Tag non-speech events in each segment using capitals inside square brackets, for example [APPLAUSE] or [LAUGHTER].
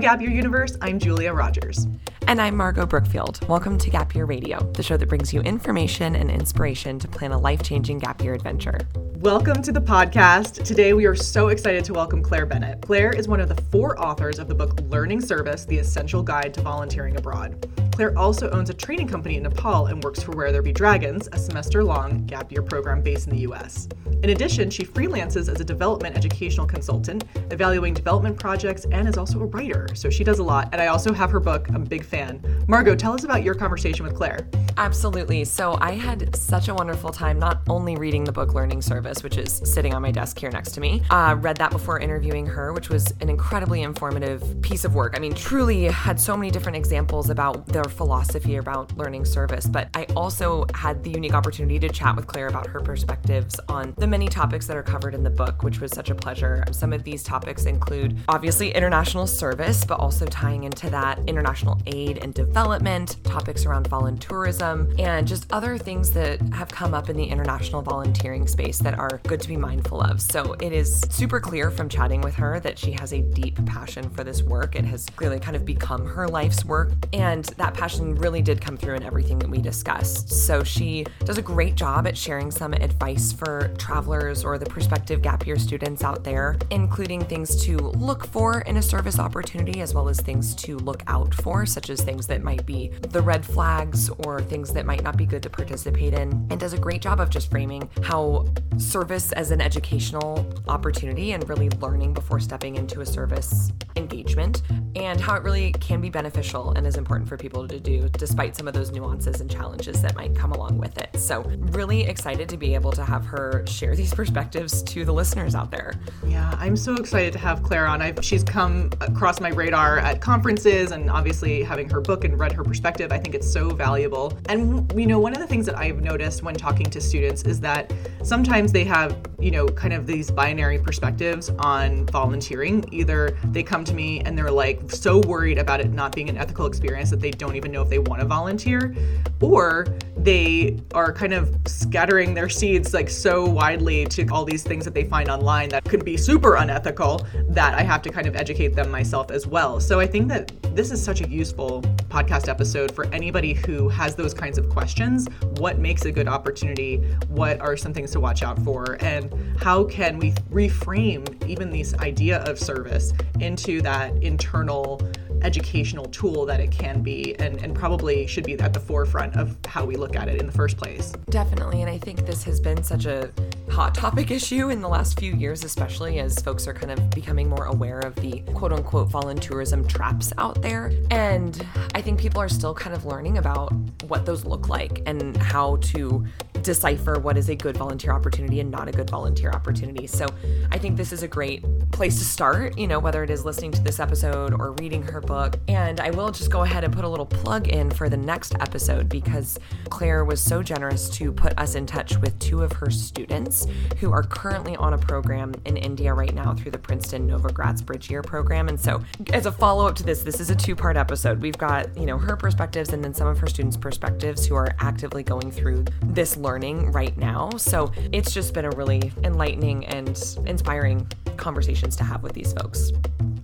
Gap Year Universe. I'm Julia Rogers. And I'm Margot Brookfield. Welcome to Gap Year Radio, the show that brings you information and inspiration to plan a life changing gap year adventure. Welcome to the podcast. Today, we are so excited to welcome Claire Bennett. Claire is one of the four authors of the book Learning Service The Essential Guide to Volunteering Abroad. Claire also owns a training company in Nepal and works for Where There Be Dragons, a semester long gap year program based in the US. In addition, she freelances as a development educational consultant, evaluating development projects, and is also a writer. So she does a lot. And I also have her book. I'm a big fan. Margot, tell us about your conversation with Claire. Absolutely. So I had such a wonderful time not only reading the book Learning Service, which is sitting on my desk here next to me, uh, read that before interviewing her, which was an incredibly informative piece of work. I mean, truly had so many different examples about their philosophy about learning service, but I also had the unique opportunity to chat with Claire about her perspectives on the many topics that are covered in the book, which was such a pleasure. Some of these topics include obviously international service, but also tying into that international aid and development, topics around voluntourism, and just other things that have come up in the international volunteering space that are good to be mindful of. So it is super clear from chatting with her that she has a deep passion for this work. It has clearly kind of become her life's work, and that passion really did come through in everything that we discussed. So she does a great job at sharing some advice for travelers or the prospective gap year students out there, including things to look for in a service opportunity as well as things to look out for, such as things that might be the red flags or things that might not be good to participate in, and does a great job of just framing how service as an educational opportunity and really learning before stepping into a service engagement and how it really can be beneficial and is important for people to do despite some of those nuances and challenges that might come along with it. So, really excited to be able to have her share these [LAUGHS] perspectives to the listeners out there. Yeah, I'm so excited to have Claire on. I've, she's come across my radar at conferences and obviously having her book and read her perspective, I think it's so valuable. And, you know, one of the things that I've noticed when talking to students is that sometimes they have, you know, kind of these binary perspectives on volunteering. Either they come to me and they're like so worried about it not being an ethical experience that they don't even know if they want to volunteer, or they are kind of scattering their seeds like so widely to all these things that they find online that could be super unethical that I have to kind of educate them myself as well. So I think that this is such a useful podcast episode for anybody who has those kinds of questions. What makes a good opportunity? What are some things to watch out for? And how can we reframe even this idea of service into that internal educational tool that it can be and, and probably should be at the forefront of how we look at it in the first place. Definitely. And I think this has been such a hot topic [LAUGHS] issue in the last few years, especially as folks are kind of becoming more aware of the quote unquote voluntourism traps out there. And I think people are still kind of learning about what those look like and how to decipher what is a good volunteer opportunity and not a good volunteer opportunity. So I think this is a great place to start, you know, whether it is listening to this episode or reading her book. And I will just go ahead and put a little plug in for the next episode because Claire was so generous to put us in touch with two of her students who are currently on a program in India right now through the Princeton Novogratz Bridge Year program. And so as a follow up to this, this is a two part episode. We've got, you know, her perspectives and then some of her students' perspectives who are actively going through this learning right now. So it's just been a really enlightening and inspiring conversations to have with these folks.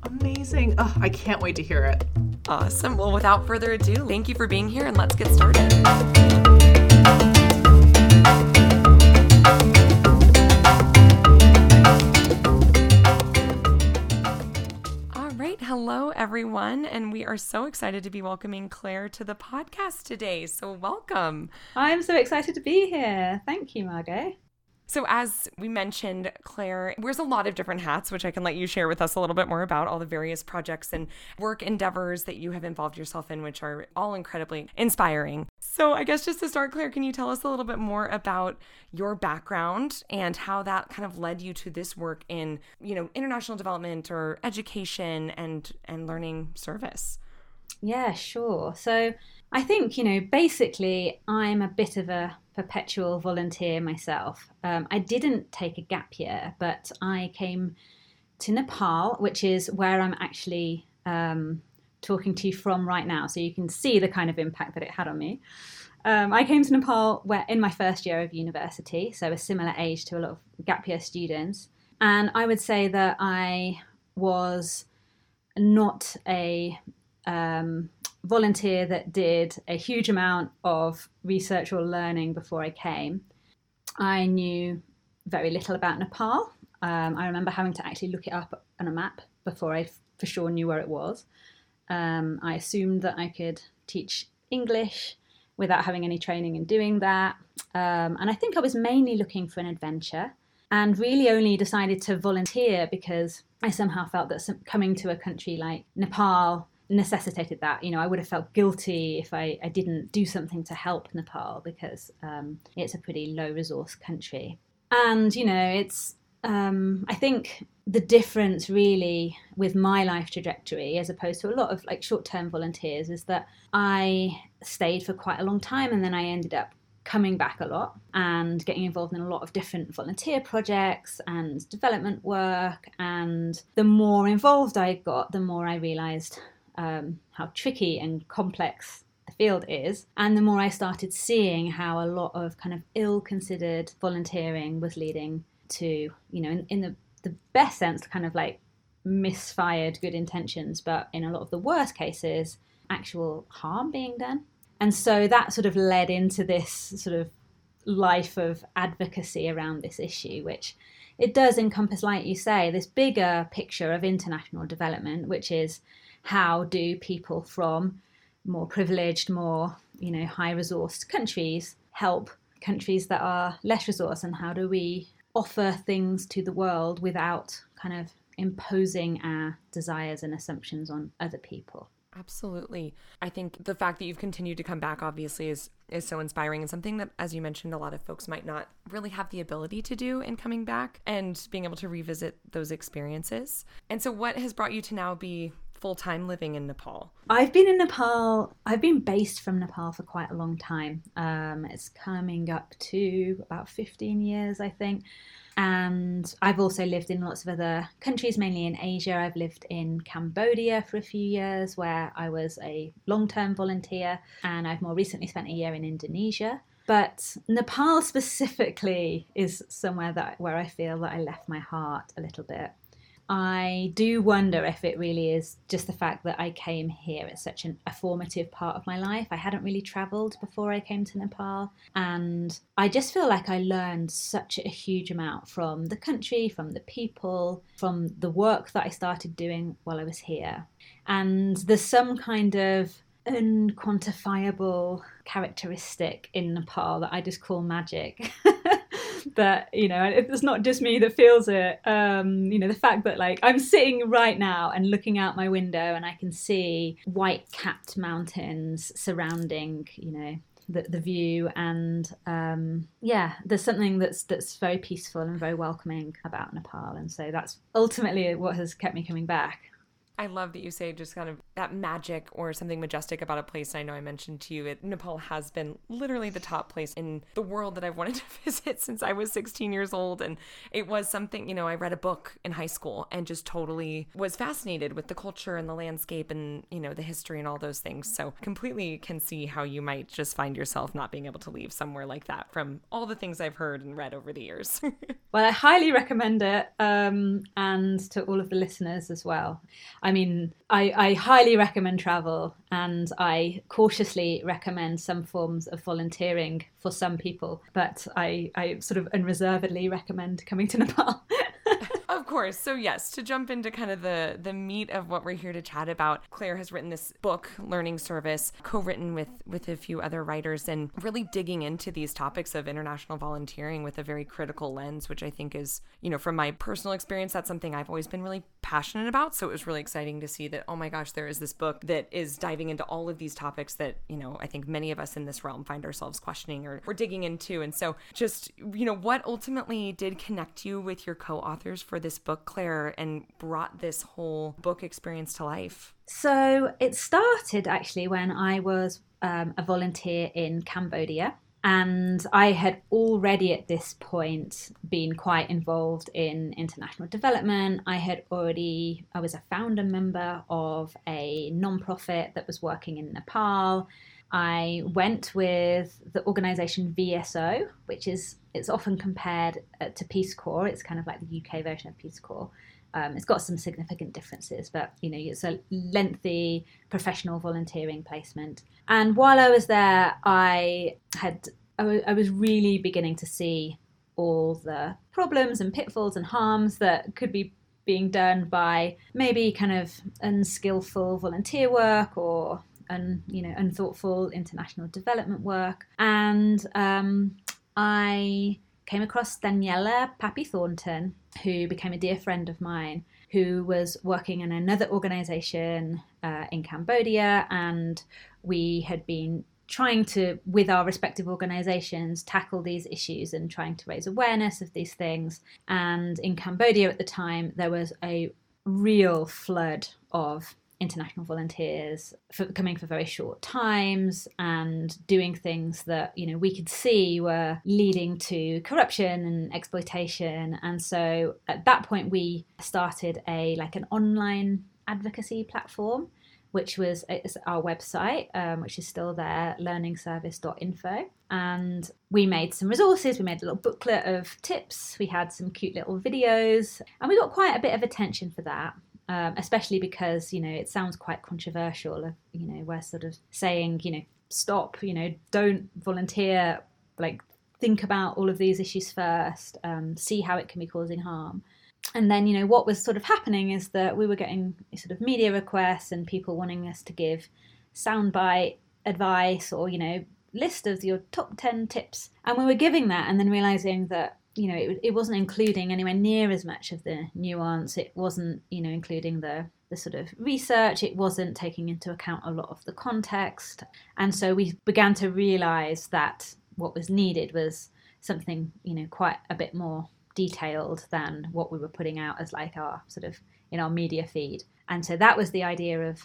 Amazing. Oh, I can't wait to hear it. Awesome. Well, without further ado, thank you for being here and let's get started. All right. Hello, everyone, and we are so excited to be welcoming Claire to the podcast today. So, welcome. I'm so excited to be here. Thank you, Margot. So, as we mentioned, Claire wears a lot of different hats, which I can let you share with us a little bit more about all the various projects and work endeavors that you have involved yourself in, which are all incredibly inspiring. So, I guess just to start, Claire, can you tell us a little bit more about your background and how that kind of led you to this work in, you know, international development or education and and learning service? Yeah, sure. So, I think, you know, basically, I'm a bit of a perpetual volunteer myself. Um, I didn't take a gap year, but I came to Nepal, which is where I'm actually um, talking to you from right now. So you can see the kind of impact that it had on me. Um, I came to Nepal where, in my first year of university, so a similar age to a lot of gap year students. And I would say that I was not a um, volunteer that did a huge amount of research or learning before I came. I knew very little about Nepal. Um, I remember having to actually look it up on a map before I for sure knew where it was. Um, I assumed that I could teach English without having any training in doing that. Um, and I think I was mainly looking for an adventure and really only decided to volunteer because I somehow felt that some, coming to a country like Nepal necessitated that. You know, I would have felt guilty if I, I didn't do something to help Nepal because um, it's a pretty low resource country. And, you know, it's, um, I think the difference really with my life trajectory as opposed to a lot of like short term volunteers is that I stayed for quite a long time and then I ended up coming back a lot and getting involved in a lot of different volunteer projects and development work. And the more involved I got, the more I realized um, how tricky and complex the field is. And the more I started seeing how a lot of kind of ill considered volunteering was leading to, you know, in, in the, the best sense, kind of like misfired good intentions, but in a lot of the worst cases, actual harm being done. And so that sort of led into this sort of life of advocacy around this issue, which it does encompass, like you say, this bigger picture of international development, which is how do people from more privileged, more you know high resourced countries help countries that are less resourced, and how do we offer things to the world without kind of imposing our desires and assumptions on other people. Absolutely. I think the fact that you've continued to come back obviously is is so inspiring and something that as you mentioned a lot of folks might not really have the ability to do in coming back and being able to revisit those experiences. And so what has brought you to now be full time living in Nepal? I've been in Nepal. I've been based from Nepal for quite a long time. Um, it's coming up to about 15 years, I think. And I've also lived in lots of other countries, mainly in Asia. I've lived in Cambodia for a few years, where I was a long term volunteer. And I've more recently spent a year in Indonesia. But Nepal [LAUGHS] specifically is somewhere that where I feel that I left my heart a little bit. I do wonder if it really is just the fact that I came here at such an, a formative part of my life. I hadn't really traveled before I came to Nepal, and I just feel like I learned such a huge amount from the country, from the people, from the work that I started doing while I was here. And there's some kind of unquantifiable characteristic in Nepal that I just call magic. [LAUGHS] that you know it's not just me that feels it um you know the fact that like i'm sitting right now and looking out my window and i can see white capped mountains surrounding you know the, the view and um, yeah there's something that's that's very peaceful and very welcoming about nepal. And so that's ultimately what has kept me coming back I love that you say just kind of that magic or something majestic about a place. I know I mentioned to you, it, Nepal has been literally the top place in the world that I've [LAUGHS] wanted to visit since I was 16 years old. And it was something, you know, I read a book in high school and just totally was fascinated with the culture and the landscape and, you know, the history and all those things. So completely can see how you might just find yourself not being able to leave somewhere like that from all the things I've heard and read over the years. [LAUGHS] well, I highly recommend it um, and to all of the listeners as well. I mean, I, I highly recommend travel and I cautiously recommend some forms of volunteering for some people, but I, I sort of unreservedly recommend coming to Nepal. [LAUGHS] Course. So yes, to jump into kind of the the meat of what we're here to chat about, Claire has written this book, Learning Service, co-written with with a few other writers and really digging into these topics of international volunteering with a very critical lens, which I think is, you know, from my personal experience, that's something I've always been really passionate about. So it was really exciting to see that, oh my gosh, there is this book that is diving into all of these topics that, you know, I think many of us in this realm find ourselves questioning or we're digging into. And so just, you know, what ultimately did connect you with your co-authors for this book, Claire, and brought this whole book experience to life? So it started actually when I was um, a volunteer in Cambodia. And I had already at this point been quite involved in international development. I had already, I was a founder member of a nonprofit that was working in Nepal. I went with the organization VSO, which is it's often compared uh, to Peace Corps. It's kind of like the UK version of Peace Corps. Um, it's got some significant differences, but you know it's a lengthy professional volunteering placement. And while I was there, I had I was really beginning to see all the problems and pitfalls and harms that could be being done by maybe kind of unskillful volunteer work or un, you know unthoughtful international development work and um, I came across Daniela Papi-Thornton who became a dear friend of mine who was working in another organization uh, in Cambodia and we had been trying to, with our respective organizations, tackle these issues and trying to raise awareness of these things. And in Cambodia at the time, there was a real flood of international volunteers for, coming for very short times and doing things that you know we could see were leading to corruption and exploitation and so at that point we started a like an online advocacy platform which was our website, um, which is still there, learningservice.info. And we made some resources, we made a little booklet of tips, we had some cute little videos, and we got quite a bit of attention for that. Um, especially because you know it sounds quite controversial. You know, we're sort of saying, you know, stop. You know, don't volunteer. Like, think about all of these issues first. Um, see how it can be causing harm and then you know what was sort of happening is that we were getting sort of media requests and people wanting us to give soundbite advice or you know list of your top 10 tips and we were giving that and then realizing that you know it, it wasn't including anywhere near as much of the nuance it wasn't you know including the the sort of research it wasn't taking into account a lot of the context and so we began to realize that what was needed was something you know quite a bit more detailed than what we were putting out as like our sort of in our media feed. And so that was the idea of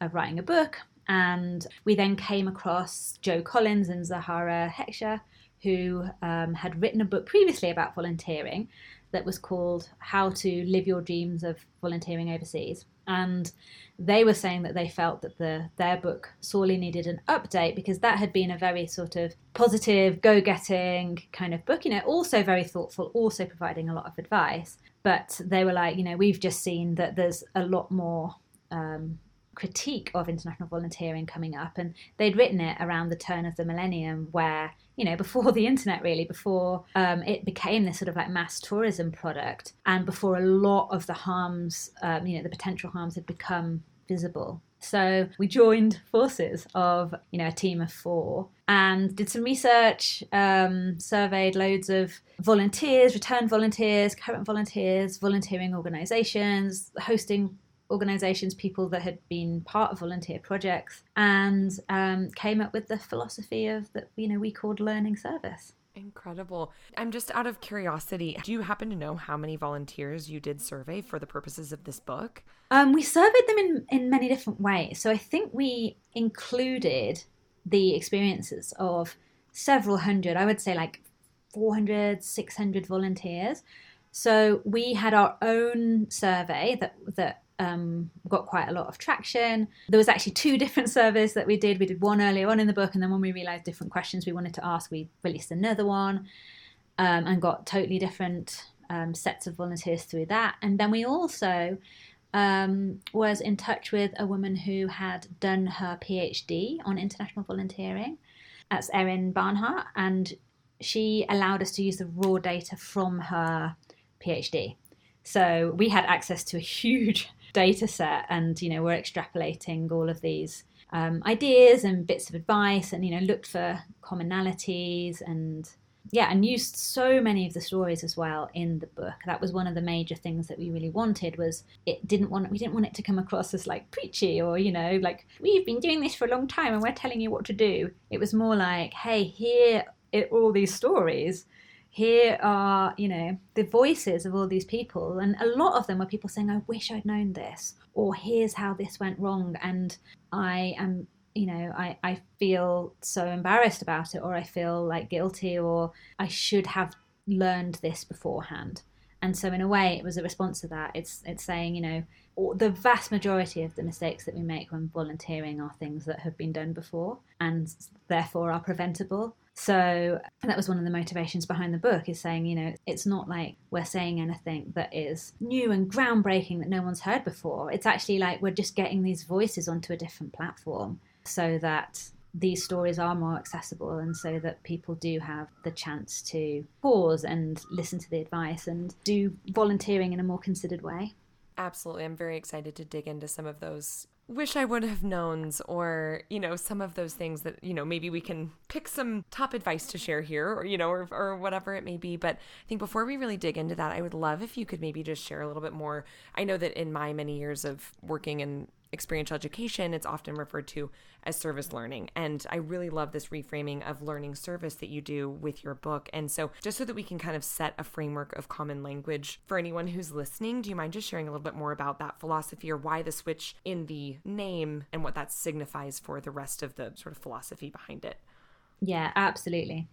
of writing a book. And we then came across Joe Collins and Zahara Heckscher, who um, had written a book previously about volunteering that was called How to Live Your Dreams of Volunteering Overseas. And they were saying that they felt that the their book sorely needed an update because that had been a very sort of positive, go-getting kind of book, you know, also very thoughtful, also providing a lot of advice. But they were like, you know, we've just seen that there's a lot more um, critique of international volunteering coming up, and they'd written it around the turn of the millennium, where you know before [LAUGHS] the internet, really, before um, it became this sort of like mass tourism product, and before a lot of the harms, um, you know, the potential harms had become visible. So we joined forces of you know a team of four and did some research, um, surveyed loads of volunteers, returned volunteers, current volunteers, volunteering organisations, hosting organisations, people that had been part of volunteer projects, and um, came up with the philosophy of that you know we called learning service. Incredible. I'm just out of curiosity. Do you happen to know how many volunteers you did survey for the purposes of this book? Um, we surveyed them in, in many different ways. So I think we included the experiences of several hundred, I would say like 400, 600 volunteers. So we had our own survey that, that um, got quite a lot of traction. There was actually two [LAUGHS] different surveys that we did. We did one earlier on in the book, and then when we realised different questions we wanted to ask, we released another one um, and got totally different um, sets of volunteers through that. And then we also um, was in touch with a woman who had done her PhD on international volunteering. That's Erin Barnhart, and she allowed us to use the raw data from her PhD. So we had access to a [LAUGHS] huge data set and you know we're extrapolating all of these um, ideas and bits of advice and you know looked for commonalities and yeah and used so many of the stories as well in the book. That was one of the major things that we really wanted was it didn't want we didn't want it to come across as like preachy or you know like we've been doing this for a long time and we're telling you what to do. It was more like hey here are all these stories here are you know the voices of all these people and a lot of them are people saying i wish i'd known this or here's how this went wrong and i am you know I, I feel so embarrassed about it or i feel like guilty or i should have learned this beforehand And so, in a way, it was a response to that. It's it's saying, you know, the vast majority of the mistakes that we make when volunteering are things that have been done before and therefore are preventable. So that was one of the motivations behind the book is saying, you know, it's not like we're saying anything that is new and groundbreaking that no one's heard before. It's actually like we're just getting these voices onto a different platform so that these stories are more accessible and so that people do have the chance to pause and listen to the advice and do volunteering in a more considered way. Absolutely. I'm very excited to dig into some of those wish I would have knowns or, you know, some of those things that, you know, maybe we can pick some top advice to share here or, you know, or, or whatever it may be. But I think before we really dig into that, I would love if you could maybe just share a little bit more. I know that in my many years of working in experiential education, it's often referred to as service learning. And I really love this reframing of learning service that you do with your book. And so, just so that we can kind of set a framework of common language for anyone who's listening, do you mind just sharing a little bit more about that philosophy or why the switch in the name and what that signifies for the rest of the sort of philosophy behind it? Yeah, absolutely.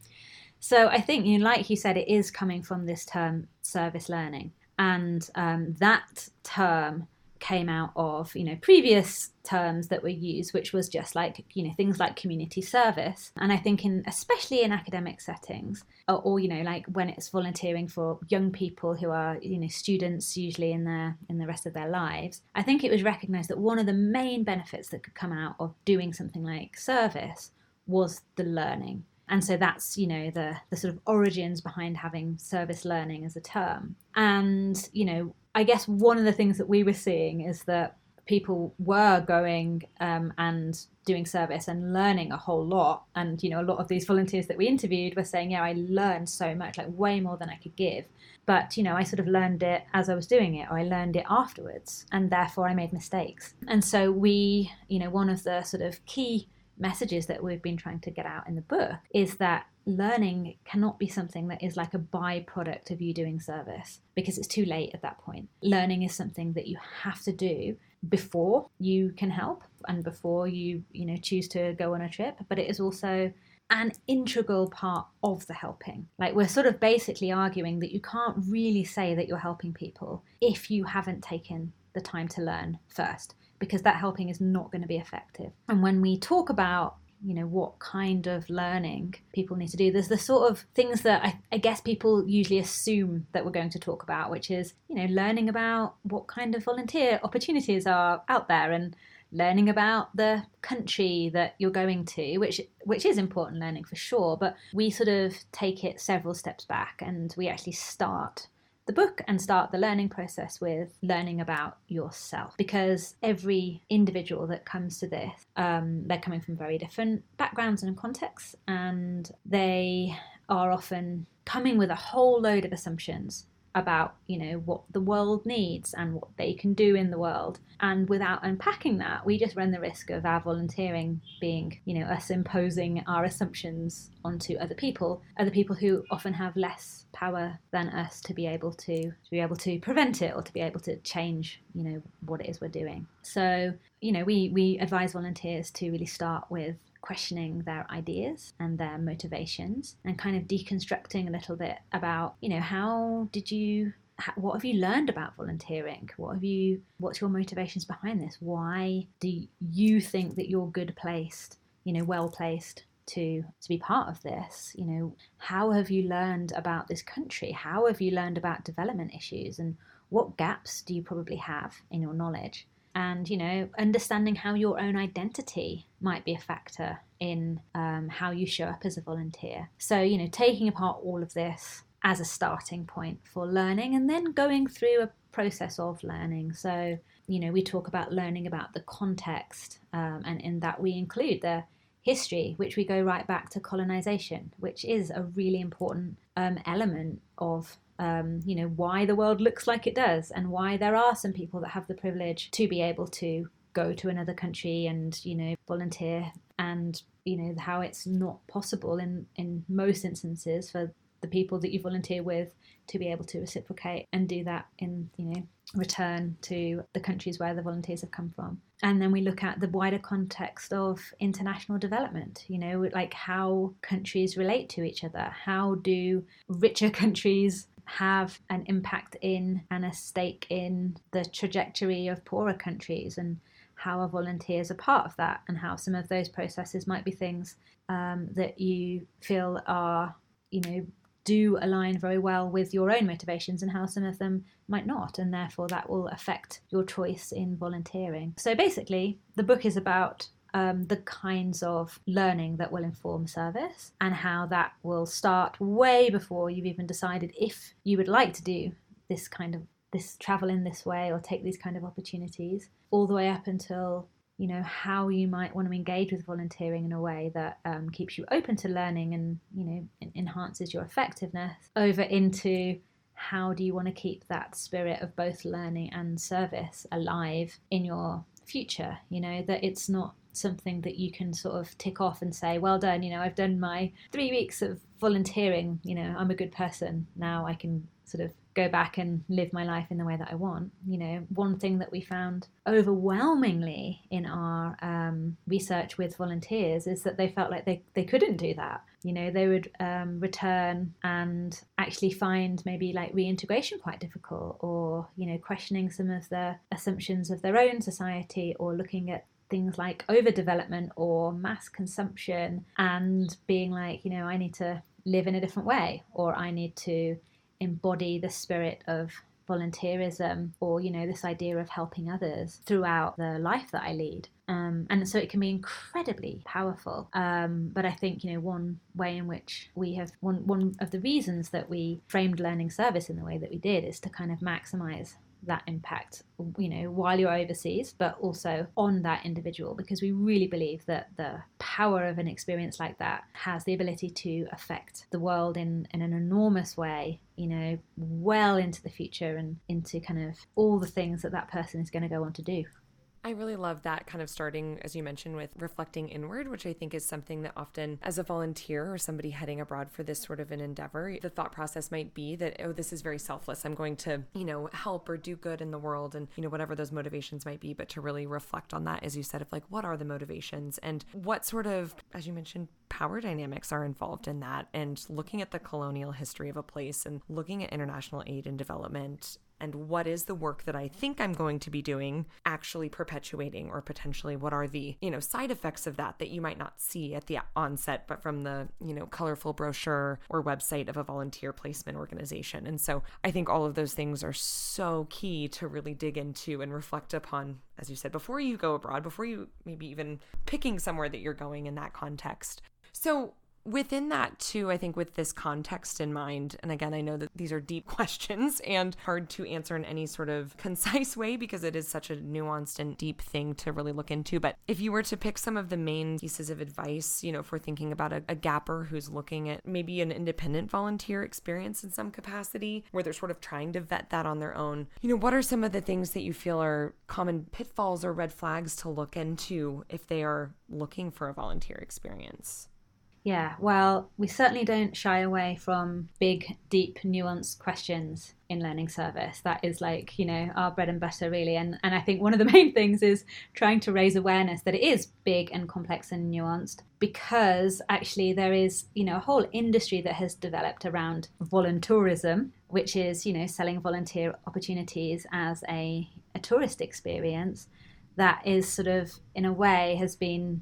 So, I think, you know, like you said, it is coming from this term service learning. And um, that term came out of you know previous terms that were used which was just like you know things like community service. And i think in especially in academic settings or, or, you know like when it's volunteering for young people who are you know students usually in their in the rest of their lives i think it was recognized that one of the main benefits that could come out of doing something like service was the learning. And so that's you know the the sort of origins behind having service learning as a term. And you know I guess one of the things that we were seeing is that people were going um, and doing service and learning a whole lot. And, you know, a lot of these volunteers that we interviewed were saying, yeah, I learned so much, like way more than I could give. But, you know, I sort of learned it as I was doing it, or I learned it afterwards, and therefore I made mistakes. And so we, you know, one of the sort of key messages that we've been trying to get out in the book is that learning cannot be something that is like a byproduct of you doing service because it's too late at that point. Learning is something that you have to do before you can help and before you, you know, choose to go on a trip, but it is also an integral part of the helping. Like we're sort of basically arguing that you can't really say that you're helping people if you haven't taken the time to learn first because that helping is not going to be effective. And when we talk about you know what kind of learning people need to do. There's the sort of things that I, I, guess people usually assume that we're going to talk about which is you know learning about what kind of volunteer opportunities are out there and learning about the country that you're going to which which is important learning for sure but we sort of take it several steps back and we actually start the book and start the learning process with learning about yourself. Because every individual that comes to this um, they're coming from very different backgrounds and contexts and they are often coming with a whole load of assumptions about you know what the world needs and what they can do in the world. And without unpacking that we just run the risk of our volunteering being you know us imposing our assumptions onto other people other people who often have less power than us to be able to to be able to prevent it or to be able to change you know what it is we're doing. So you know we we advise volunteers to really start with questioning their ideas and their motivations and kind of deconstructing a little bit about, you know, how did you what have you learned about volunteering? What have you what's your motivations behind this? Why do you think that you're good placed you know well placed to to be part of this? You know how have you learned about this country? How have you learned about development issues? And what gaps do you probably have in your knowledge and you know understanding how your own identity might be a factor in um, how you show up as a volunteer. So you know taking apart all of this as a starting point for learning and then going through a process of learning. So you know we talk about learning about the context um, and in that we include the history which we go right back to colonization which is a really important um, element of um, you know, why the world looks like it does and why there are some people that have the privilege to be able to go to another country and, you know, volunteer and, you know, how it's not possible in, in most instances for the people that you volunteer with to be able to reciprocate and do that in, you know, return to the countries where the volunteers have come from. And then we look at the wider context of international development, you know, like how countries relate to each other. How do richer [LAUGHS] countries have an impact in and a stake in the trajectory of poorer countries and how our volunteers are part of that and how some of those processes might be things um, that you feel are you know do align very well with your own motivations and how some of them might not and therefore that will affect your choice in volunteering. So basically the book is about um, the kinds of learning that will inform service and how that will start way before you've even decided if you would like to do this kind of this travel in this way or take these kind of opportunities all the way up until you know how you might want to engage with volunteering in a way that um, keeps you open to learning and you know enhances your effectiveness over into how do you want to keep that spirit of both learning and service alive in your future you know that it's not something that you can sort of tick off and say, well done, you know, I've done my three weeks of volunteering, you know, I'm a good person. Now I can sort of go back and live my life in the way that I want. You know, one thing that we found overwhelmingly in our um, research with volunteers is that they felt like they, they couldn't do that. You know, they would um, return and actually find maybe like reintegration quite difficult or, you know, questioning some of the assumptions of their own society or looking at things like overdevelopment or mass consumption and being like, you know, I need to live in a different way or I need to embody the spirit of volunteerism or you know this idea of helping others throughout the life that i lead. Um, and so it can be incredibly powerful. Um, but i think you know one way in which we have one one of the reasons that we framed learning service in the way that we did is to kind of maximize that impact, you know, while you're overseas, but also on that individual, because we really believe that the power of an experience like that has the ability to affect the world in, in an enormous way, you know, well into the future and into kind of all the things that that person is going to go on to do. I really love that kind of starting, as you mentioned, with reflecting inward, which I think is something that often, as a volunteer or somebody heading abroad for this sort of an endeavor, the thought process might be that, oh, this is very selfless. I'm going to, you know, help or do good in the world and, you know, whatever those motivations might be, but to really reflect on that, as you said, of like, what are the motivations and what sort of, as you mentioned, power dynamics are involved in that and looking at the colonial history of a place and looking at international aid and development and what is the work that I think I'm going to be doing actually perpetuating or potentially what are the, you know, side effects of that that you might not see at the onset but from the, you know, colorful brochure or website of a volunteer placement organization. And so I think all of those things are so key to really dig into and reflect upon as you said before you go abroad, before you maybe even picking somewhere that you're going in that context. So within that too i think with this context in mind and again i know that these are deep [LAUGHS] questions and hard to answer in any sort of [LAUGHS] concise way because it is such a nuanced and deep thing to really look into. But if you were to pick some of the main pieces of advice you know if we're thinking about a, a gapper who's looking at maybe an independent volunteer experience in some capacity where they're sort of trying to vet that on their own you know what are some of the things that you feel are common pitfalls or red flags to look into if they are looking for a volunteer experience yeah, well, we certainly don't shy away from big, deep, nuanced questions in learning service. That is like, you know, our bread and butter really. And and I think one of the [LAUGHS] main things is trying to raise awareness that it is big and complex and nuanced because actually there is, you know, a whole industry that has developed around voluntourism, which is, you know, selling volunteer opportunities as a, a tourist experience that is sort of in a way has been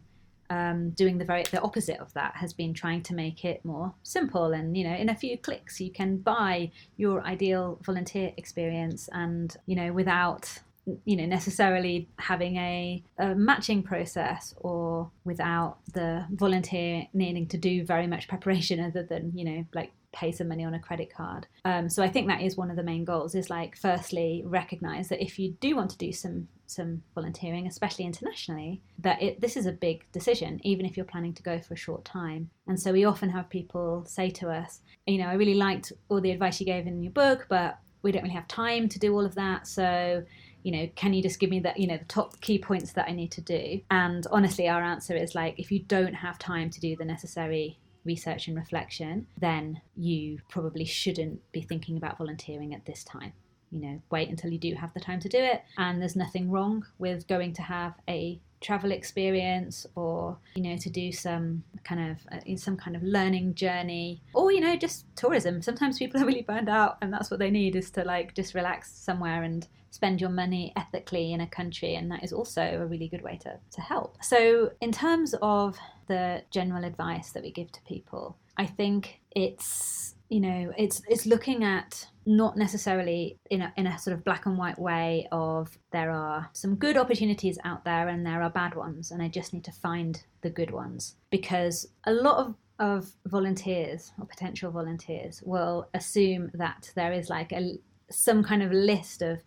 um, doing the very the opposite of that has been trying to make it more simple and you know in a few clicks you can buy your ideal volunteer experience and you know without you know necessarily having a, a, matching process or without the volunteer needing to do very much preparation [LAUGHS] other than you know like pay some money on a credit card. Um, so i think that is one of the main goals is like firstly recognize that if you do want to do some some volunteering, especially internationally, that it, this is a big decision, even if you're planning to go for a short time. And so we often have people say to us, you know, I really liked all the advice you gave in your book, but we don't really have time to do all of that. So, you know, can you just give me the, you know, the top key points that I need to do? And honestly, our answer is like, if you don't have time to do the necessary research and reflection, then you probably shouldn't be thinking about volunteering at this time you know, wait until you do have the time to do it. And there's nothing wrong with going to have a travel experience or you know to do some kind of uh, some kind of learning journey or you know just tourism. Sometimes people are really burned out and that's what they need is to like just relax somewhere and spend your money ethically in a country. And that is also a really good way to, to help. So in terms of the general advice that we give to people i think it's you know it's it's looking at not necessarily in a, in a sort of black and white way of there are some good opportunities out there and there are bad ones and i just need to find the good ones. Because a lot of of volunteers or potential volunteers will assume that there is like a some kind of list of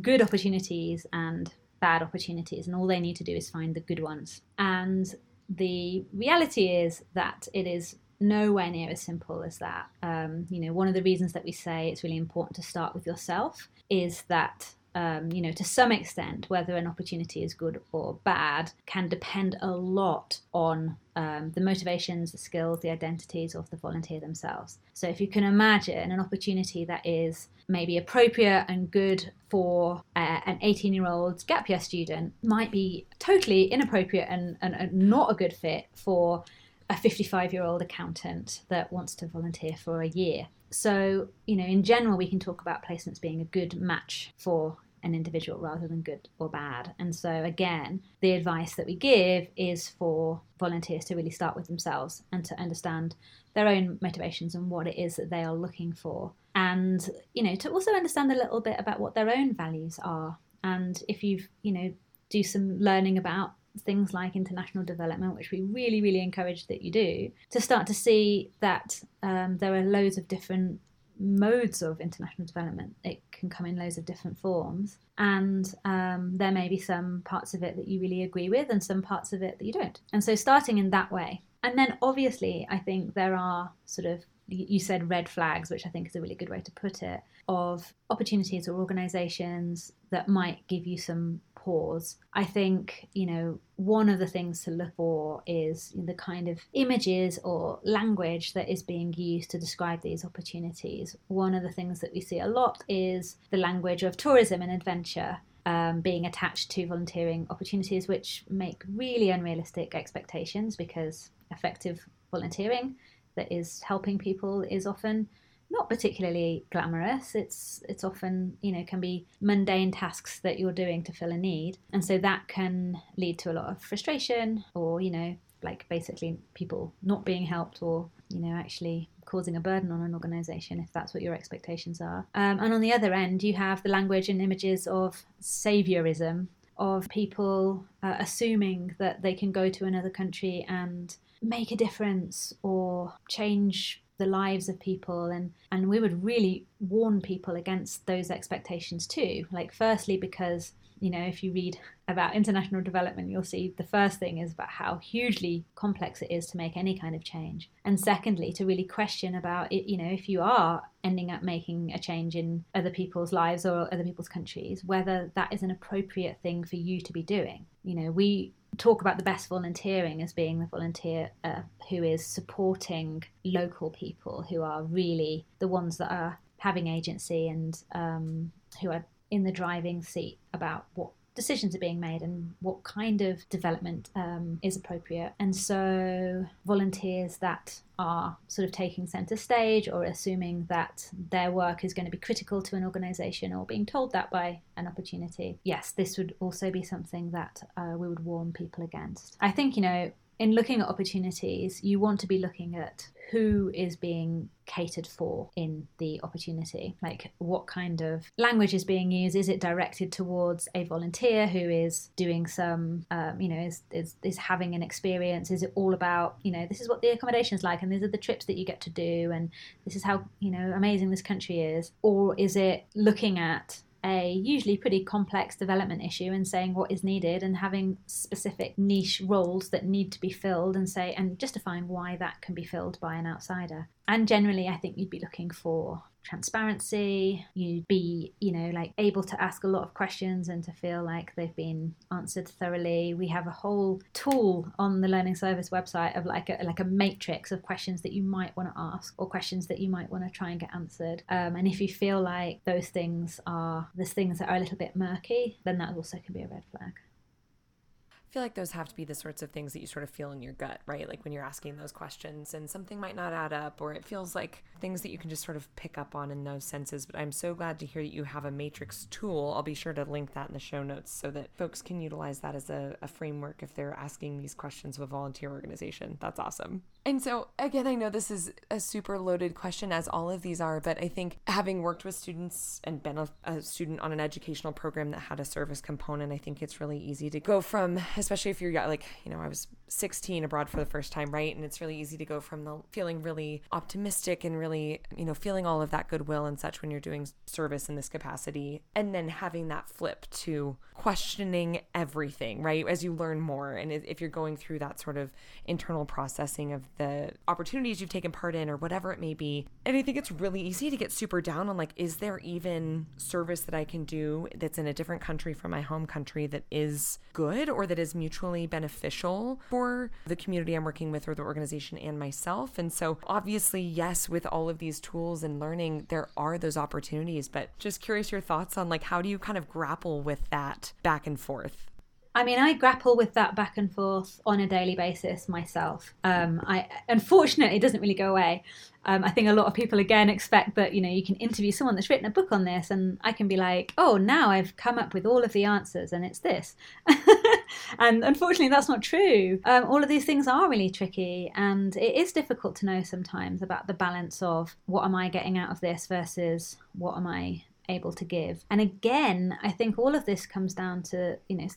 good opportunities and bad opportunities and all they need to do is find the good ones. And the reality is that it is nowhere near as simple as that. Um, you know, one of the reasons that we say it's really important to start with yourself is that. Um, you know, to some extent, whether an opportunity is good or bad can depend a lot on um, the motivations, the skills, the identities of the volunteer themselves. So, if you can imagine an opportunity that is maybe appropriate and good for uh, an 18 year old gap year student, might be totally inappropriate and, and, and not a good fit for a 55 year old accountant that wants to volunteer for a year. So, you know, in general, we can talk about placements being a good match for an individual rather than good or bad. And so, again, the advice that we give is for volunteers to really start with themselves and to understand their own motivations and what it is that they are looking for. And, you know, to also understand a little bit about what their own values are. And if you've, you know, do some learning about things like international development, which we really, really encourage that you do, to start to see that um, there are loads of different modes of international development. It can come in loads of different forms, and um, there may be some parts of it that you really agree with, and some parts of it that you don't. And so, starting in that way. And then, obviously, I think there are sort of you said red flags, which I think is a really good way to put it, of opportunities or organizations that might give you some pause. I think, you know, one of the things to look for is the kind of images or language that is being used to describe these opportunities. One of the things that we see a lot is the language of tourism and adventure. Um, being attached to volunteering opportunities, which make really unrealistic expectations because effective volunteering that is helping people is often not particularly glamorous. It's it's often you know can be mundane tasks that you're doing to fill a need, and so that can lead to a lot of frustration, or you know like basically people not being helped, or you know actually causing a burden on an organization if that's what your expectations are. Um, and on the other end, you have the language and images of saviorism of people uh, assuming that they can go to another country and make a difference or change the lives of people and and we would really warn people against those expectations too. Like firstly because you know if you read about international development you'll see the first thing is about how hugely complex it is to make any kind of change. And secondly to really question about it you know if you are ending up making a change in other people's lives or other people's countries whether that is an appropriate thing for you to be doing. You know we talk about the best volunteering as being the volunteer uh, who is supporting local people who are really the ones that are having agency and um, who are in the driving seat about what decisions are being made and what kind of development um, is appropriate. And so, volunteers that are sort of taking centre stage or assuming that their work is going to be critical to an organisation or being told that by an opportunity, yes, this would also be something that uh, we would warn people against. I think, you know, in looking at opportunities, you want to be looking at who is being catered for in the opportunity. Like, what kind of language is being used? Is it directed towards a volunteer who is doing some, um, you know, is, is, is having an experience? Is it all about, you know, this is what the accommodation is like and these are the trips that you get to do and this is how, you know, amazing this country is? Or is it looking at a usually pretty complex development issue and saying what is needed and having specific niche roles that need to be filled and say and justifying why that can be filled by an outsider. And generally, I think you'd be looking for transparency, you be, you know, like able to ask a lot of questions and to feel like they've been answered thoroughly. We have a whole tool on the learning service website of like a like a matrix of questions that you might want to ask or questions that you might want to try and get answered. Um, and if you feel like those things are there's things that are a little bit murky, then that also can be a red flag. I feel like those have to be the sorts of things that you sort of feel in your gut, right? Like when you're asking those questions and something might not add up, or it feels like things that you can just sort of pick up on in those senses. But I'm so glad to hear that you have a matrix tool. I'll be sure to link that in the show notes so that folks can utilize that as a, a framework if they're asking these questions of a volunteer organization. That's awesome. And so, again, I know this is a super loaded question, as all of these are, but I think having worked with students and been a, a student on an educational program that had a service component, I think it's really easy to go from especially if you're like, you know, I was 16 abroad for the first time, right? And it's really easy to go from the feeling really optimistic and really, you know, feeling all of that goodwill and such when you're doing service in this capacity. And then having that flip to questioning everything, right? As you learn more. And if you're going through that sort of internal processing of the opportunities you've taken part in or whatever it may be. And I think it's really easy to get super down on like, is there even service that I can do that's in a different country from my home country that is good or that is mutually beneficial for the community I'm working with or the organization and myself. And so, obviously, yes, with all of these tools and learning, there are those opportunities, but just curious your thoughts on like how do you kind of grapple with that back and forth? I mean, I grapple with that back and forth on a daily basis myself. Um, I unfortunately it doesn't really go away. Um, I think a lot of people again expect that you know you can interview someone that's written a book on this, and I can be like, oh, now I've come up with all of the answers, and it's this. [LAUGHS] and unfortunately, that's not true. Um, all of these things are really tricky, and it is difficult to know sometimes about the balance of what am I getting out of this versus what am I able to give. And again, I think all of this comes down to you know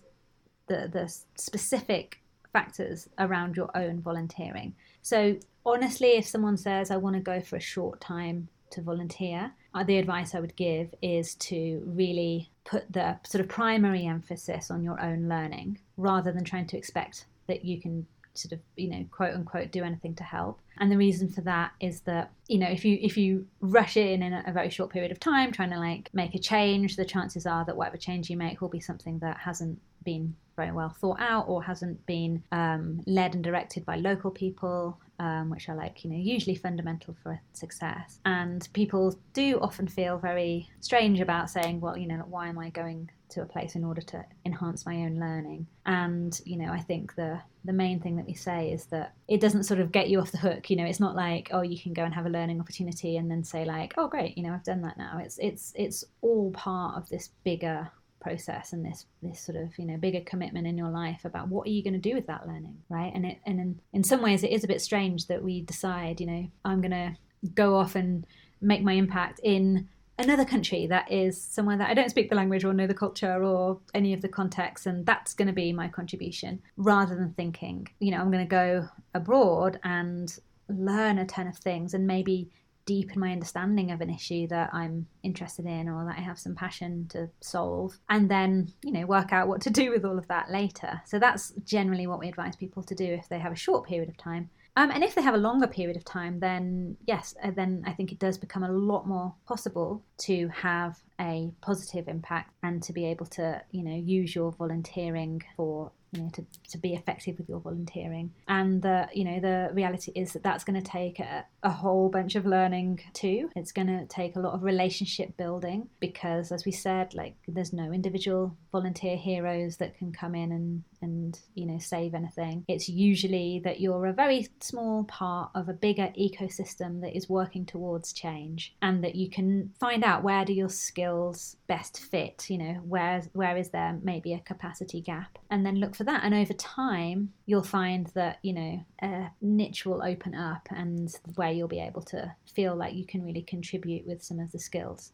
the, the specific factors around your own volunteering. So, honestly, if someone says, I want to go for a short time to volunteer, uh, the advice I would give is to really put the sort of primary emphasis on your own learning rather than trying to expect that you can sort of you know quote unquote do anything to help and the reason for that is that you know if you if you rush in in a very short period of time trying to like make a change the chances are that whatever change you make will be something that hasn't been very well thought out or hasn't been um, led and directed by local people, um, which are like, you know, usually fundamental for success. And people do often feel very strange about saying, well, you know, why am I going to a place in order to enhance my own learning? And, you know, I think the the main thing that we say is that it doesn't sort of get you off the hook. You know, it's not like, oh, you can go and have a learning opportunity and then say like, oh, great, you know, I've done that now. It's it's it's all part of this bigger process and this this sort of you know bigger commitment in your life about what are you going to do with that learning right? And it and in, in some ways it is a bit strange that we decide you know i'm going to go off and make my impact in another country that is somewhere that I don't speak the language or know the culture or any of the context, and that's going to be my contribution, rather than thinking, you know, I'm going to go abroad and learn a ton of things and maybe deepen my understanding of an issue that I'm interested in or that I have some passion to solve, and then, you know, work out what to do with all of that later. So that's generally what we advise people to do if they have a short period of time. Um, and if they have a longer period of time, then yes, uh, then I think it does become a lot more possible to have a positive impact and to be able to, you know, use your volunteering for you know to, to be effective with your volunteering. And the you know the reality is that that's going to take a, a whole bunch of learning too. It's going to take a lot of relationship building because as we said like there's no individual volunteer heroes that can come in and and you know save anything. It's usually that you're a very small part of a bigger ecosystem that is working towards change and that you can find out where do your skills best fit you know where where is there maybe a capacity gap? And then look for that and over time you'll find that you know a niche will open up and where you'll be able to feel like you can really contribute with some of the skills.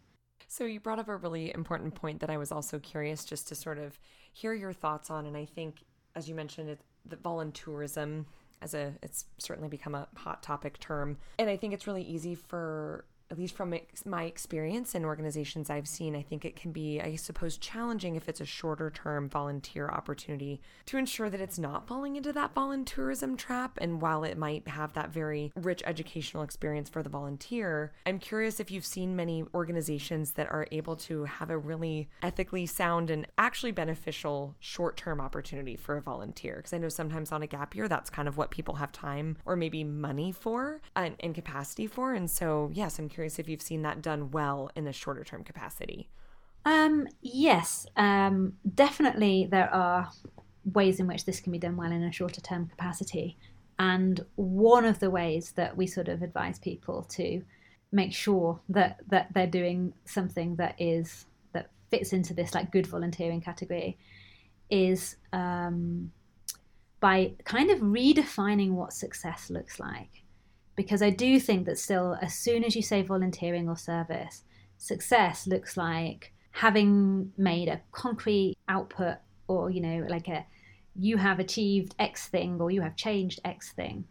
So you brought up a really important point that I was also curious just to sort of hear your thoughts on. And I think, as you mentioned, it, the voluntourism as a it's certainly become a hot topic term and i think it's really easy for at least from my experience in organizations I've seen, I think it can be, I suppose, challenging if it's a shorter term volunteer opportunity to ensure that it's not falling into that voluntourism trap. And while it might have that very rich educational experience for the volunteer, I'm curious if you've seen many organizations that are able to have a really ethically sound and actually beneficial short term opportunity for a volunteer. Because I know sometimes on a gap year, that's kind of what people have time or maybe money for and, and capacity for. And so, yes, I'm curious if you've seen that done well in a shorter term capacity. Um, yes, um, definitely there are ways in which this can be done well in a shorter term capacity. And one of the ways that we sort of advise people to make sure that, that they're doing something that is that fits into this like good volunteering category is um, by kind of redefining what success looks like because I do think that still, as soon as you say volunteering or service, success looks like having made a concrete output or, you know, like a you have achieved X thing or you have changed X thing.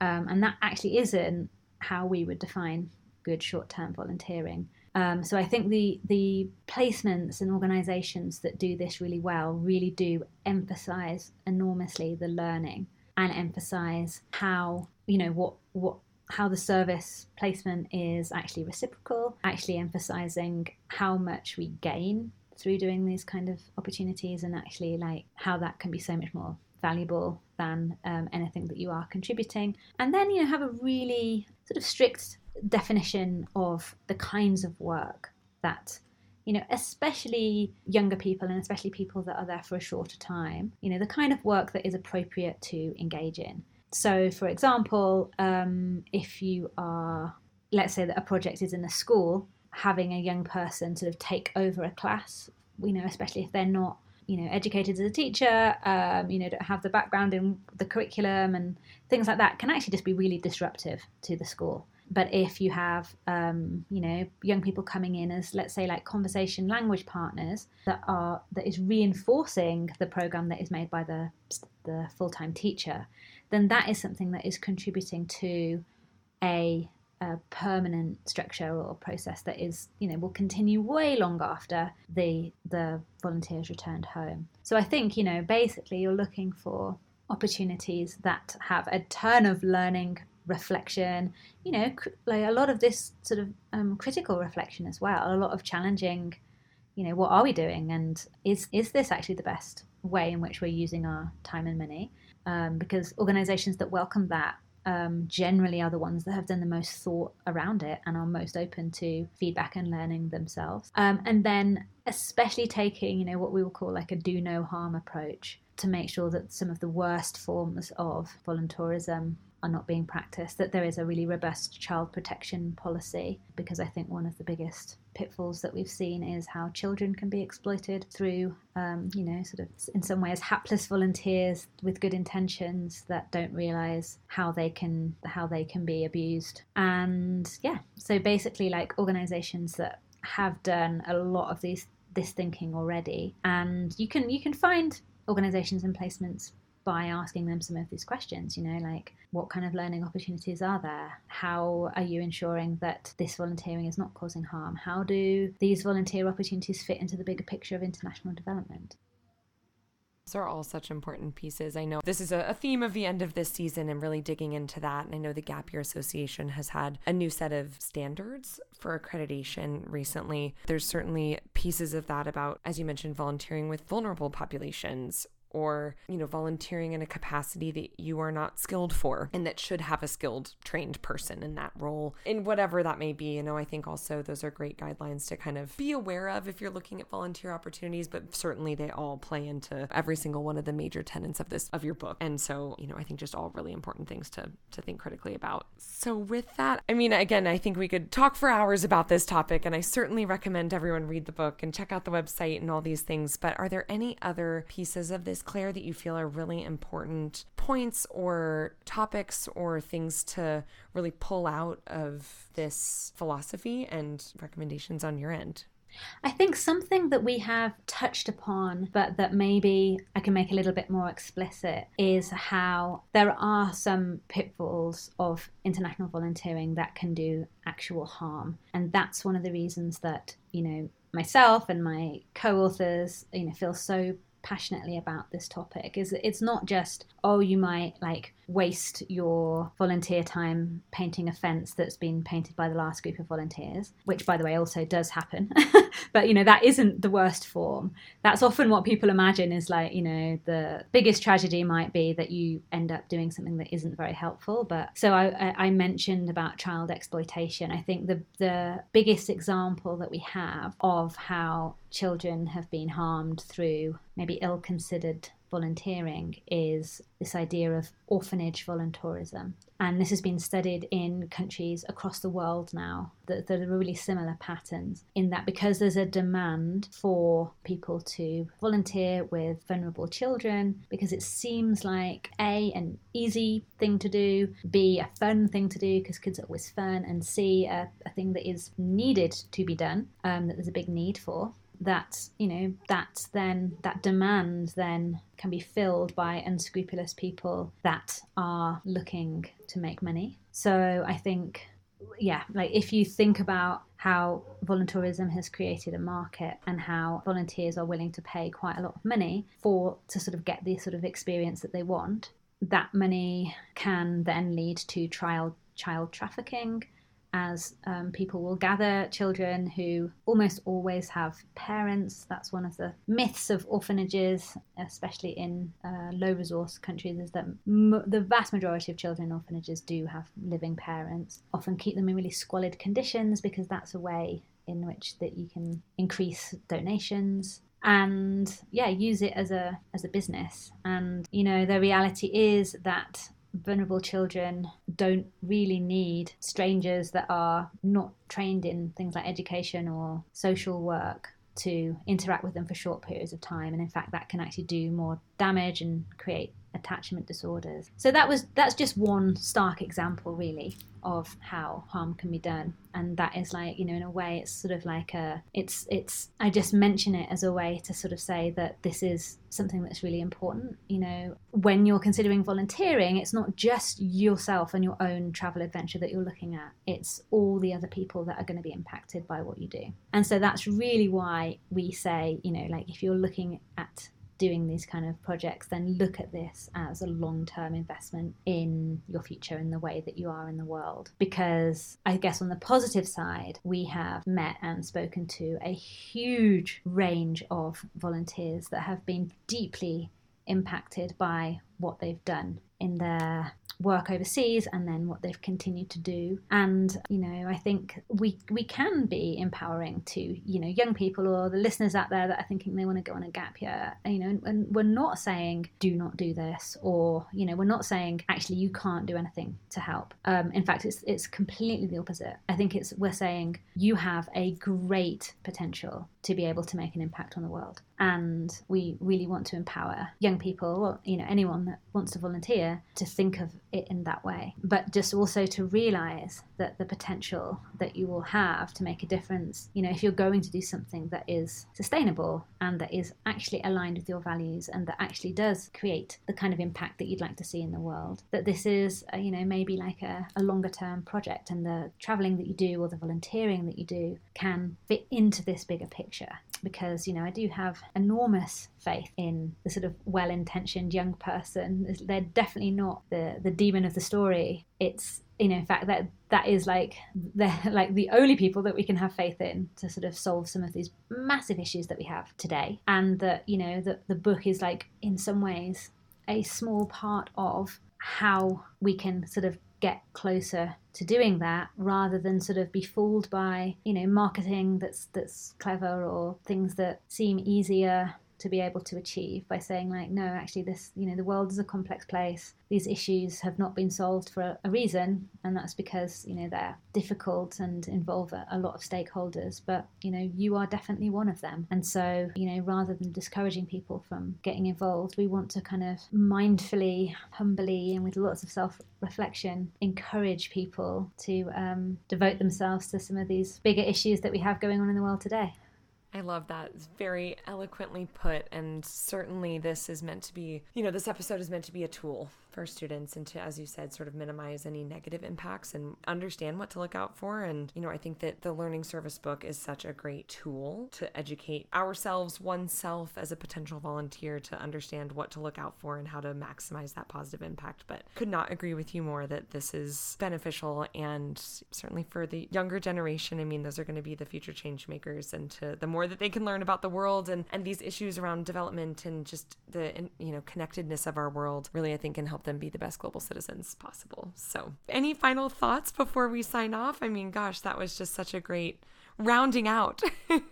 Um, and that actually isn't how we would define good short term volunteering. Um, so I think the the placements and organisations that do this really well really do emphasise enormously the learning and emphasise how you know what what how the service placement is actually reciprocal, actually emphasizing how much we gain through doing these kind of opportunities and actually like how that can be so much more valuable than um, anything that you are contributing. And then, you know, have a really sort of strict definition of the kinds of work that you know, especially younger people and especially people that are there for a shorter time, you know, the kind of work that is appropriate to engage in. So, for example, um, if you are, let's say that a project is in a school, having a young person sort of take over a class, you know, especially if they're not, you know, educated as a teacher, um, you know, don't have the background in the curriculum and things like that, can actually just be really disruptive to the school. But if you have, um, you know, young people coming in as, let's say, like conversation language partners that are that is reinforcing the program that is made by the the full time teacher, then that is something that is contributing to a, a, permanent structure or process that is, you know, will continue way long after the the volunteers returned home. So I think, you know, basically you're looking for opportunities that have a ton of learning reflection you know like a lot of this sort of um, critical reflection as well a lot of challenging you know what are we doing and is is this actually the best way in which we're using our time and money um, because organizations that welcome that um, generally are the ones that have done the most thought around it and are most open to feedback and learning themselves. Um, and then, especially taking, you know, what we will call like a do no harm approach to make sure that some of the worst forms of volunteerism are not being practiced, that there is a really robust child protection policy, because I think one of the biggest pitfalls that we've seen is how children can be exploited through, um, you know, sort of in some ways hapless volunteers with good intentions that don't realize how they can how they can be abused. And yeah, so basically, like organizations that have done a lot of these this thinking already, and you can you can find organizations and placements by asking them some of these questions, you know, like what kind of learning opportunities are there? How are you ensuring that this volunteering is not causing harm? How do these volunteer opportunities fit into the bigger picture of international development? Those are all such important pieces. I know this is a, theme of the end of this season and really digging into that. And I know the Gap Year Association has had a new set of standards for accreditation recently. There's certainly pieces of that about, as you mentioned, volunteering with vulnerable populations or, you know, volunteering in a capacity that you are not skilled for and that should have a skilled, trained person in that role, in whatever that may be. You know, I think also those are great guidelines to kind of be aware of if you're looking at volunteer opportunities, but certainly they all play into every single one of the major tenets of this of your book. And so, you know, I think just all really important things to to think critically about. So with that, I mean, again, I think we could talk for hours about this topic, and I certainly recommend everyone read the book and check out the website and all these things. But are there any other pieces of this Claire, that you feel are really important points or topics or things to really pull out of this philosophy and recommendations on your end? I think something that we have touched upon, but that maybe I can make a little bit more explicit, is how there are some pitfalls of international volunteering that can do actual harm. And that's one of the reasons that, you know, myself and my co-authors you know feel so passionately about this topic is it's not just oh you might like waste your volunteer time painting a fence that's been painted by the last group of volunteers which by the way also does happen [LAUGHS] but you know that isn't the worst form. That's often what people imagine is like you know the biggest tragedy might be that you end up doing something that isn't very helpful. But so i, I mentioned about child exploitation. I think the the biggest example that we have of how children have been harmed through maybe ill considered volunteering is this idea of orphanage voluntourism. And this has been studied in countries across the world now that, that, are really similar patterns in that because there's a demand for people to volunteer with vulnerable children, because it seems like A, an easy thing to do, B, a fun thing to do because kids are always fun, and C, a, a thing that is needed to be done, um, that there's a big need for that you know that then that demand then can be filled by unscrupulous people that are looking to make money. So i think yeah like if you think about how voluntourism has created a market and how volunteers are willing to pay quite a lot of money for to sort of get the sort of experience that they want that money can then lead to trial child trafficking as um, people will gather children who almost always have parents. That's one of the myths of orphanages, especially in uh, low resource countries, is that m- the vast majority of children in orphanages do have living parents. Often keep them in really squalid conditions because that's a way in which that you can increase donations and yeah use it as a as a business and you know the reality is that vulnerable children don't really need strangers that are not trained in things like education or social work to interact with them for short periods of time. And in fact that can actually do more damage and create attachment disorders. So that was that's just one stark example really of how harm can be done. And that is like you know in a way it's sort of like a it's it's I just mention it as a way to sort of say that this is something that's really important. You know when you're considering volunteering it's not just yourself and your own travel adventure that you're looking at. It's all the other people that are going to be impacted by what you do. And so that's really why we say you know like if you're looking at doing these kind of projects, then look at this as a long term investment in your future in the way that you are in the world. Because I guess on the positive side, we have met and spoken to a huge range of volunteers that have been deeply impacted by what they've done in their work overseas and then what they've continued to do. And you know i think we we can be empowering to you know young people or the listeners out there that are thinking they want to go on a gap year you know and, and we're not saying do not do this or you know we're not saying actually you can't do anything to help. Um, in fact it's it's completely the opposite. I think it's we're saying you have a great potential to be able to make an impact on the world and we really want to empower young people or you know anyone that wants to volunteer to think of it in that way, but just also to realize that the potential that you will have to make a difference, you know, if you're going to do something that is sustainable and that is actually aligned with your values and that actually does create the kind of impact that you'd like to see in the world, that this is, a, you know, maybe like a, a longer term project and the traveling that you do or the volunteering that you do can fit into this bigger picture because you know I do have enormous faith in the sort of well-intentioned young person. They're definitely not the the demon of the story. It's you know in fact that that is like [LAUGHS] the like the only people that we can have faith in to sort of solve some of these massive issues that we have today and that you know that the book is like in some ways a small part of how we can sort of get closer to doing that rather than sort of be fooled by you know marketing that's that's clever or things that seem easier to be able to achieve by saying like no actually this you know the world is a complex place. These issues have not been solved for a, reason and that's because you know they're difficult and involve a, a lot of stakeholders. But you know you are definitely one of them. And so you know rather than discouraging people from getting involved we want to kind of mindfully humbly and with lots of self reflection encourage people to um, devote themselves to some of these bigger issues that we have going on in the world today I love that. It's very eloquently put. And certainly, this is meant to be, you know, this episode is meant to be a tool for students and to, as you said, sort of minimize any negative impacts and understand what to look out for. And, you know, I think that the learning service book is such a great tool to educate ourselves, oneself as a potential volunteer to understand what to look out for and how to maximize that positive impact. But could not agree with you more that this is beneficial and certainly for the younger generation. I mean, those are going to be the future change makers. And to the more that they can learn about the world and, and these issues around development and just the, you know, connectedness of our world, really, I think can help them be the best global citizens possible. So, any final thoughts before we sign off? I mean, gosh, that was just such a great rounding out. [LAUGHS]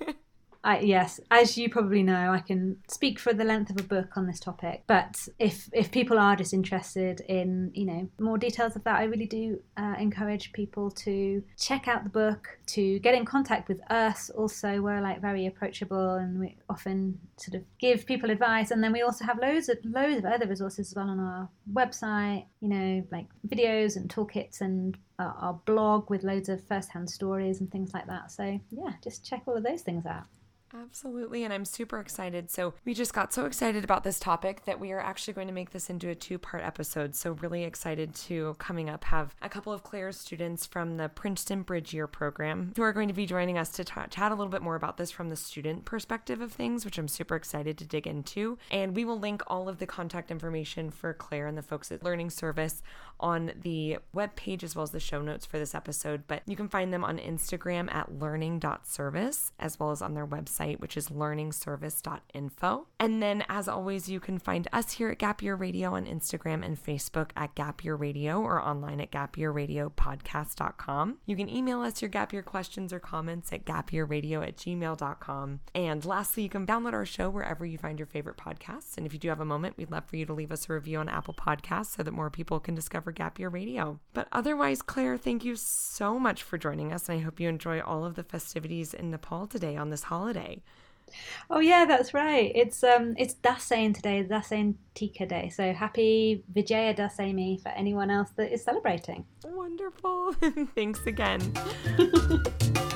I, yes, as you probably know, I can speak for the length of a book on this topic. But if if people are just interested in you know more details of that, I really do uh, encourage people to check out the book, to get in contact with us. Also, we're like very approachable, and we often sort of give people advice. And then we also have loads of loads of other resources as well on our website. You know, like videos and toolkits and our blog with loads of first-hand stories and things like that. So yeah, just check all of those things out. Absolutely. And I'm super excited. So, we just got so excited about this topic that we are actually going to make this into a two part episode. So, really excited to coming up have a couple of Claire's students from the Princeton Bridge Year program who are going to be joining us to t- chat a little bit more about this from the student perspective of things, which I'm super excited to dig into. And we will link all of the contact information for Claire and the folks at Learning Service on the web page as well as the show notes for this episode. But you can find them on Instagram at learning.service as well as on their website, which is learningservice.info. And then, as always, you can find us here at Gap Year Radio on Instagram and Facebook at Gap Year Radio or online at gapyearradiopodcast.com. You can email us your Gap Year questions or comments at gapyearradio at gmail.com. And lastly, you can download our show wherever you find your favorite podcasts. And if you do have a moment, we'd love for you to leave us a review on Apple Podcasts so that more people can discover Gap Year Radio. But otherwise, Claire, thank you so much for joining us. And I hope you enjoy all of the festivities in Nepal today on this holiday. Oh yeah, that's right. It's um it's Dasain today, Dasain Tika Day. So happy Vijaya Dasami for anyone else that is celebrating. Wonderful. [LAUGHS] Thanks again. [LAUGHS]